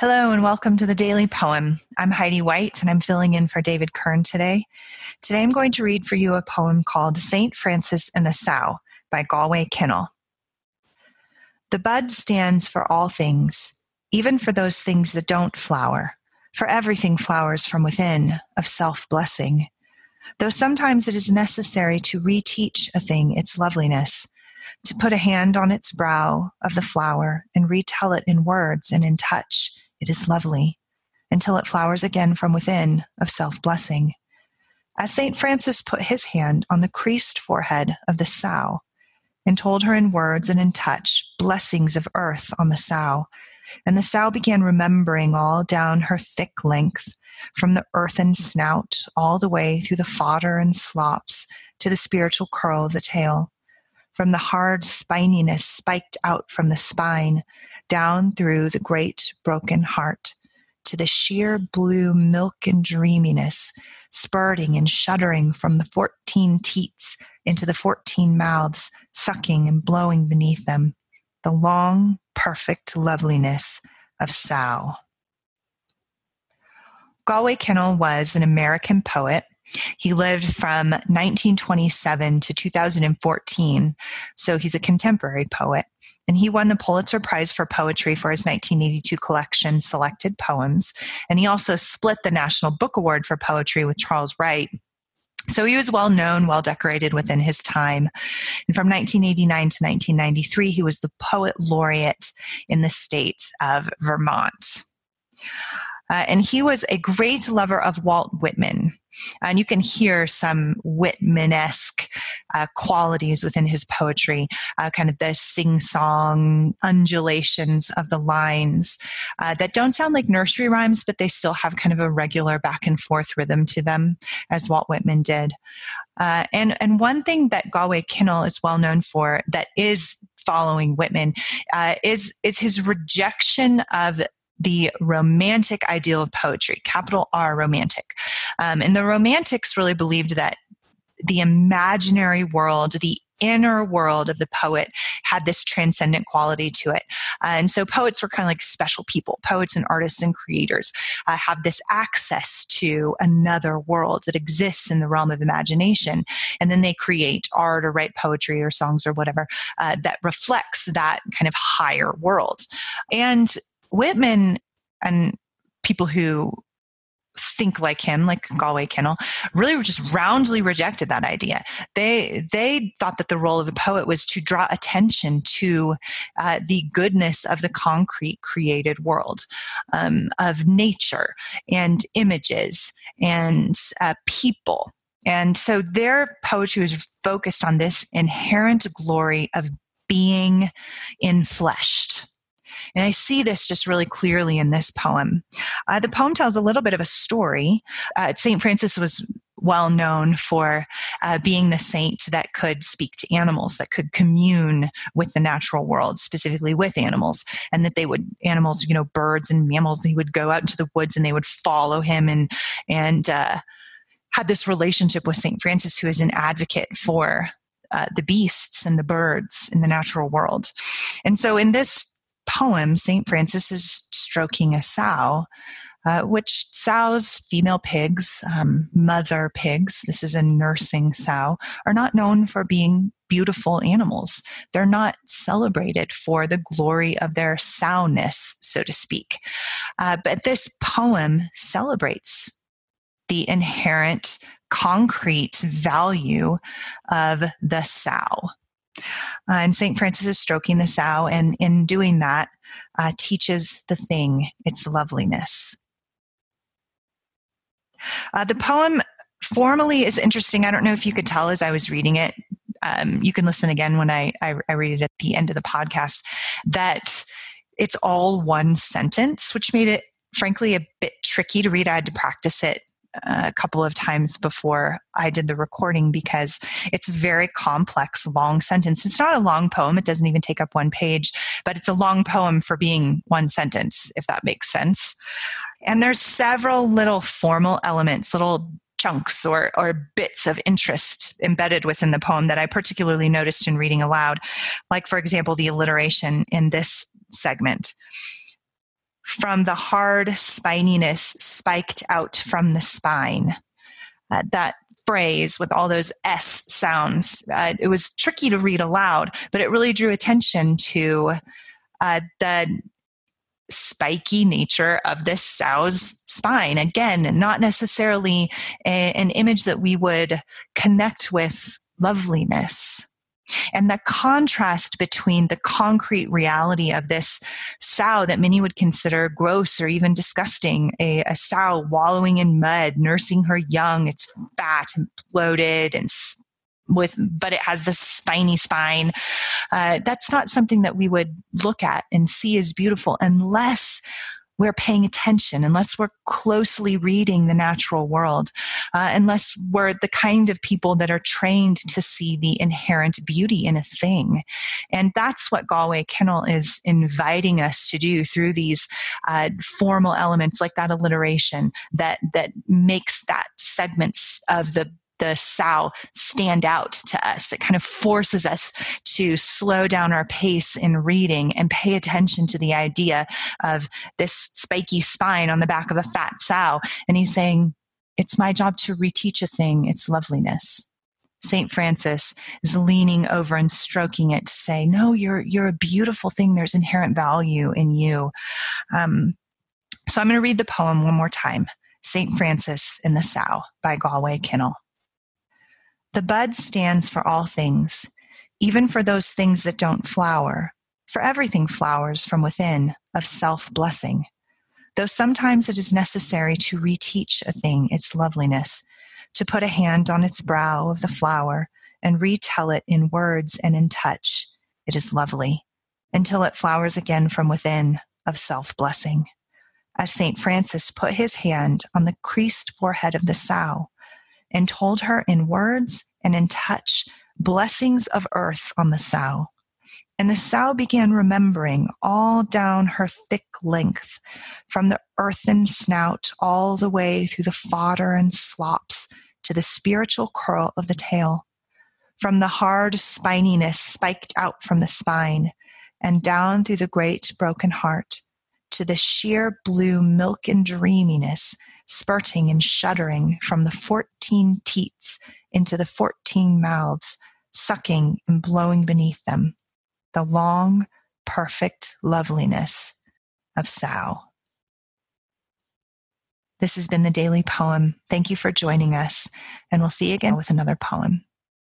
Hello and welcome to the Daily Poem. I'm Heidi White and I'm filling in for David Kern today. Today I'm going to read for you a poem called St. Francis and the Sow by Galway Kinnell. The bud stands for all things, even for those things that don't flower, for everything flowers from within, of self blessing. Though sometimes it is necessary to reteach a thing its loveliness, to put a hand on its brow of the flower and retell it in words and in touch it is lovely, until it flowers again from within of self blessing. As St. Francis put his hand on the creased forehead of the sow and told her in words and in touch blessings of earth on the sow, and the sow began remembering all down her thick length, from the earthen snout all the way through the fodder and slops to the spiritual curl of the tail, from the hard spininess spiked out from the spine down through the great broken heart to the sheer blue milk and dreaminess, spurting and shuddering from the fourteen teats into the fourteen mouths, sucking and blowing beneath them, the long, perfect loveliness of Sow. Galway Kinnell was an American poet. He lived from 1927 to 2014, so he's a contemporary poet and he won the Pulitzer Prize for Poetry for his 1982 collection, Selected Poems. And he also split the National Book Award for Poetry with Charles Wright. So he was well known, well decorated within his time. And from 1989 to 1993, he was the poet laureate in the state of Vermont. Uh, and he was a great lover of Walt Whitman. And you can hear some Whitman esque uh, qualities within his poetry, uh, kind of the sing song undulations of the lines uh, that don't sound like nursery rhymes, but they still have kind of a regular back and forth rhythm to them, as Walt Whitman did. Uh, and, and one thing that Galway Kinnell is well known for that is following Whitman uh, is, is his rejection of the romantic ideal of poetry, capital R romantic. Um, and the romantics really believed that the imaginary world, the inner world of the poet had this transcendent quality to it. Uh, and so poets were kind of like special people. Poets and artists and creators uh, have this access to another world that exists in the realm of imagination. And then they create art or write poetry or songs or whatever uh, that reflects that kind of higher world. And Whitman and people who think like him, like Galway Kinnell, really just roundly rejected that idea. They they thought that the role of a poet was to draw attention to uh, the goodness of the concrete created world, um, of nature and images and uh, people. And so their poetry was focused on this inherent glory of being infleshed and I see this just really clearly in this poem. Uh, the poem tells a little bit of a story. Uh, St. Francis was well known for uh, being the saint that could speak to animals, that could commune with the natural world, specifically with animals, and that they would animals, you know, birds and mammals. He would go out into the woods and they would follow him and and uh, had this relationship with Saint Francis, who is an advocate for uh, the beasts and the birds in the natural world. And so, in this poem, St. Francis is stroking a sow, uh, which sows, female pigs, um, mother pigs, this is a nursing sow, are not known for being beautiful animals. They're not celebrated for the glory of their sowness, so to speak. Uh, but this poem celebrates the inherent concrete value of the sow. Uh, and St. Francis is stroking the sow, and in doing that, uh, teaches the thing its loveliness. Uh, the poem formally is interesting. I don't know if you could tell as I was reading it. Um, you can listen again when I, I, I read it at the end of the podcast. That it's all one sentence, which made it frankly a bit tricky to read. I had to practice it a couple of times before I did the recording because it's a very complex, long sentence. It's not a long poem, it doesn't even take up one page, but it's a long poem for being one sentence, if that makes sense. And there's several little formal elements, little chunks or, or bits of interest embedded within the poem that I particularly noticed in reading aloud. Like, for example, the alliteration in this segment from the hard spininess spiked out from the spine. Uh, that phrase with all those S sounds, uh, it was tricky to read aloud, but it really drew attention to uh, the spiky nature of this sow's spine. Again, not necessarily a, an image that we would connect with loveliness. And the contrast between the concrete reality of this sow that many would consider gross or even disgusting, a, a sow wallowing in mud, nursing her young, it's fat and bloated and with but it has this spiny spine uh, that's not something that we would look at and see as beautiful unless we're paying attention, unless we're closely reading the natural world, uh, unless we're the kind of people that are trained to see the inherent beauty in a thing. And that's what Galway Kinnell is inviting us to do through these uh, formal elements like that alliteration that, that makes that segments of the the sow stand out to us. It kind of forces us to slow down our pace in reading and pay attention to the idea of this spiky spine on the back of a fat sow. And he's saying, It's my job to reteach a thing its loveliness. St. Francis is leaning over and stroking it to say, No, you're, you're a beautiful thing. There's inherent value in you. Um, so I'm going to read the poem one more time St. Francis in the Sow by Galway Kinnell. The bud stands for all things, even for those things that don't flower, for everything flowers from within of self blessing. Though sometimes it is necessary to reteach a thing its loveliness, to put a hand on its brow of the flower and retell it in words and in touch, it is lovely, until it flowers again from within of self blessing. As St. Francis put his hand on the creased forehead of the sow, and told her in words and in touch blessings of earth on the sow. And the sow began remembering all down her thick length, from the earthen snout all the way through the fodder and slops to the spiritual curl of the tail, from the hard spininess spiked out from the spine, and down through the great broken heart to the sheer blue milk and dreaminess spurting and shuddering from the 14 teats into the 14 mouths, sucking and blowing beneath them. The long, perfect loveliness of Sow. This has been the Daily Poem. Thank you for joining us, and we'll see you again with another poem.